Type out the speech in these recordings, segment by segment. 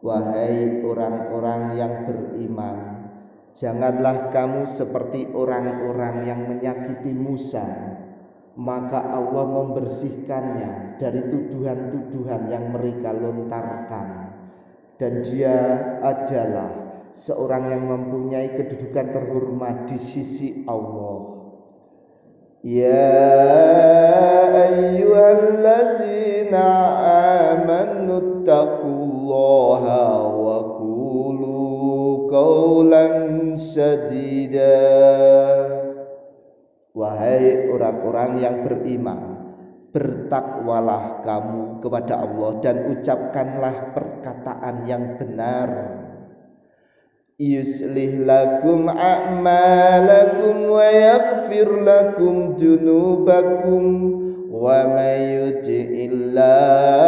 Wahai orang-orang yang beriman Janganlah kamu seperti orang-orang yang menyakiti Musa. Maka Allah membersihkannya dari tuduhan-tuduhan yang mereka lontarkan. Dan dia adalah seorang yang mempunyai kedudukan terhormat di sisi Allah. Ya ayyuhallazina amanu taqullaha wa qulu qawlan sadida. Wahai orang-orang yang beriman Bertakwalah kamu kepada Allah Dan ucapkanlah perkataan yang benar. Yuslih lakum a'malakum wa yaghfir lakum dunubakum wa may yuti'illaha wa rasulahu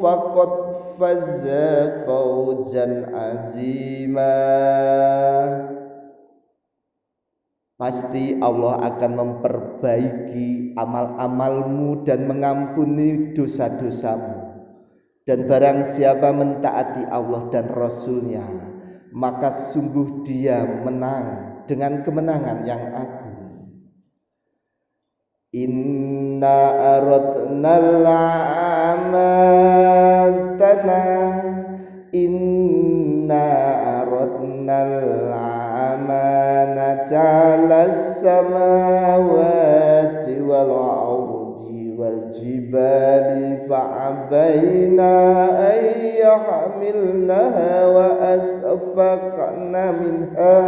faqad fazza fawzan azima. Pasti Allah akan memperbaiki amal-amalmu dan mengampuni dosa-dosamu. Dan barang siapa mentaati Allah dan Rasulnya maka sungguh dia menang dengan kemenangan yang agung. Inna aradna al-amatana al-amanata ala samawati wal والجبال فعبينا أن يحملنها وأسفقن منها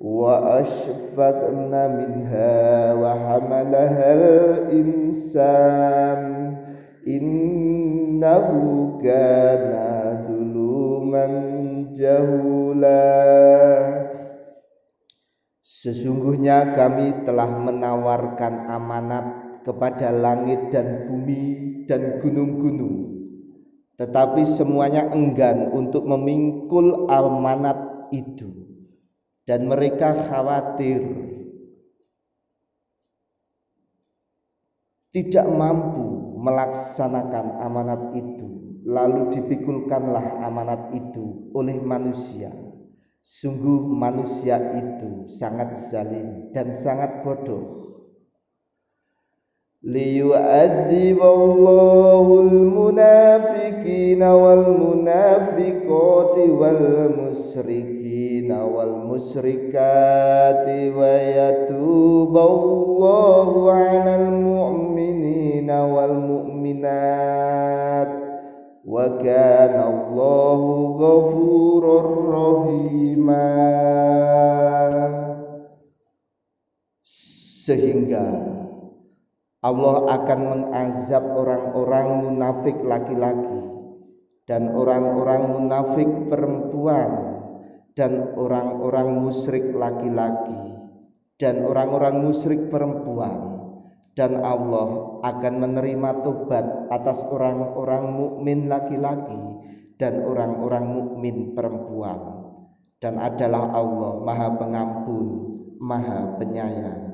وأشفقن منها وحملها الإنسان إنه كان ظلوما jahula Sesungguhnya kami telah menawarkan amanat kepada langit dan bumi dan gunung-gunung. Tetapi semuanya enggan untuk memingkul amanat itu. Dan mereka khawatir. Tidak mampu melaksanakan amanat itu lalu dipikulkanlah amanat itu oleh manusia sungguh manusia itu sangat zalim dan sangat bodoh ليؤذب الله المنافقين والمنافقات والمشركين والمشركات ويتوب الله على المؤمنين والمؤمنات وكان الله غفورا رحيما sehingga Allah akan mengazab orang-orang munafik laki-laki dan orang-orang munafik perempuan dan orang-orang musyrik laki-laki dan orang-orang musyrik perempuan dan Allah akan menerima tobat atas orang-orang mukmin laki-laki dan orang-orang mukmin perempuan dan adalah Allah Maha Pengampun, Maha Penyayang.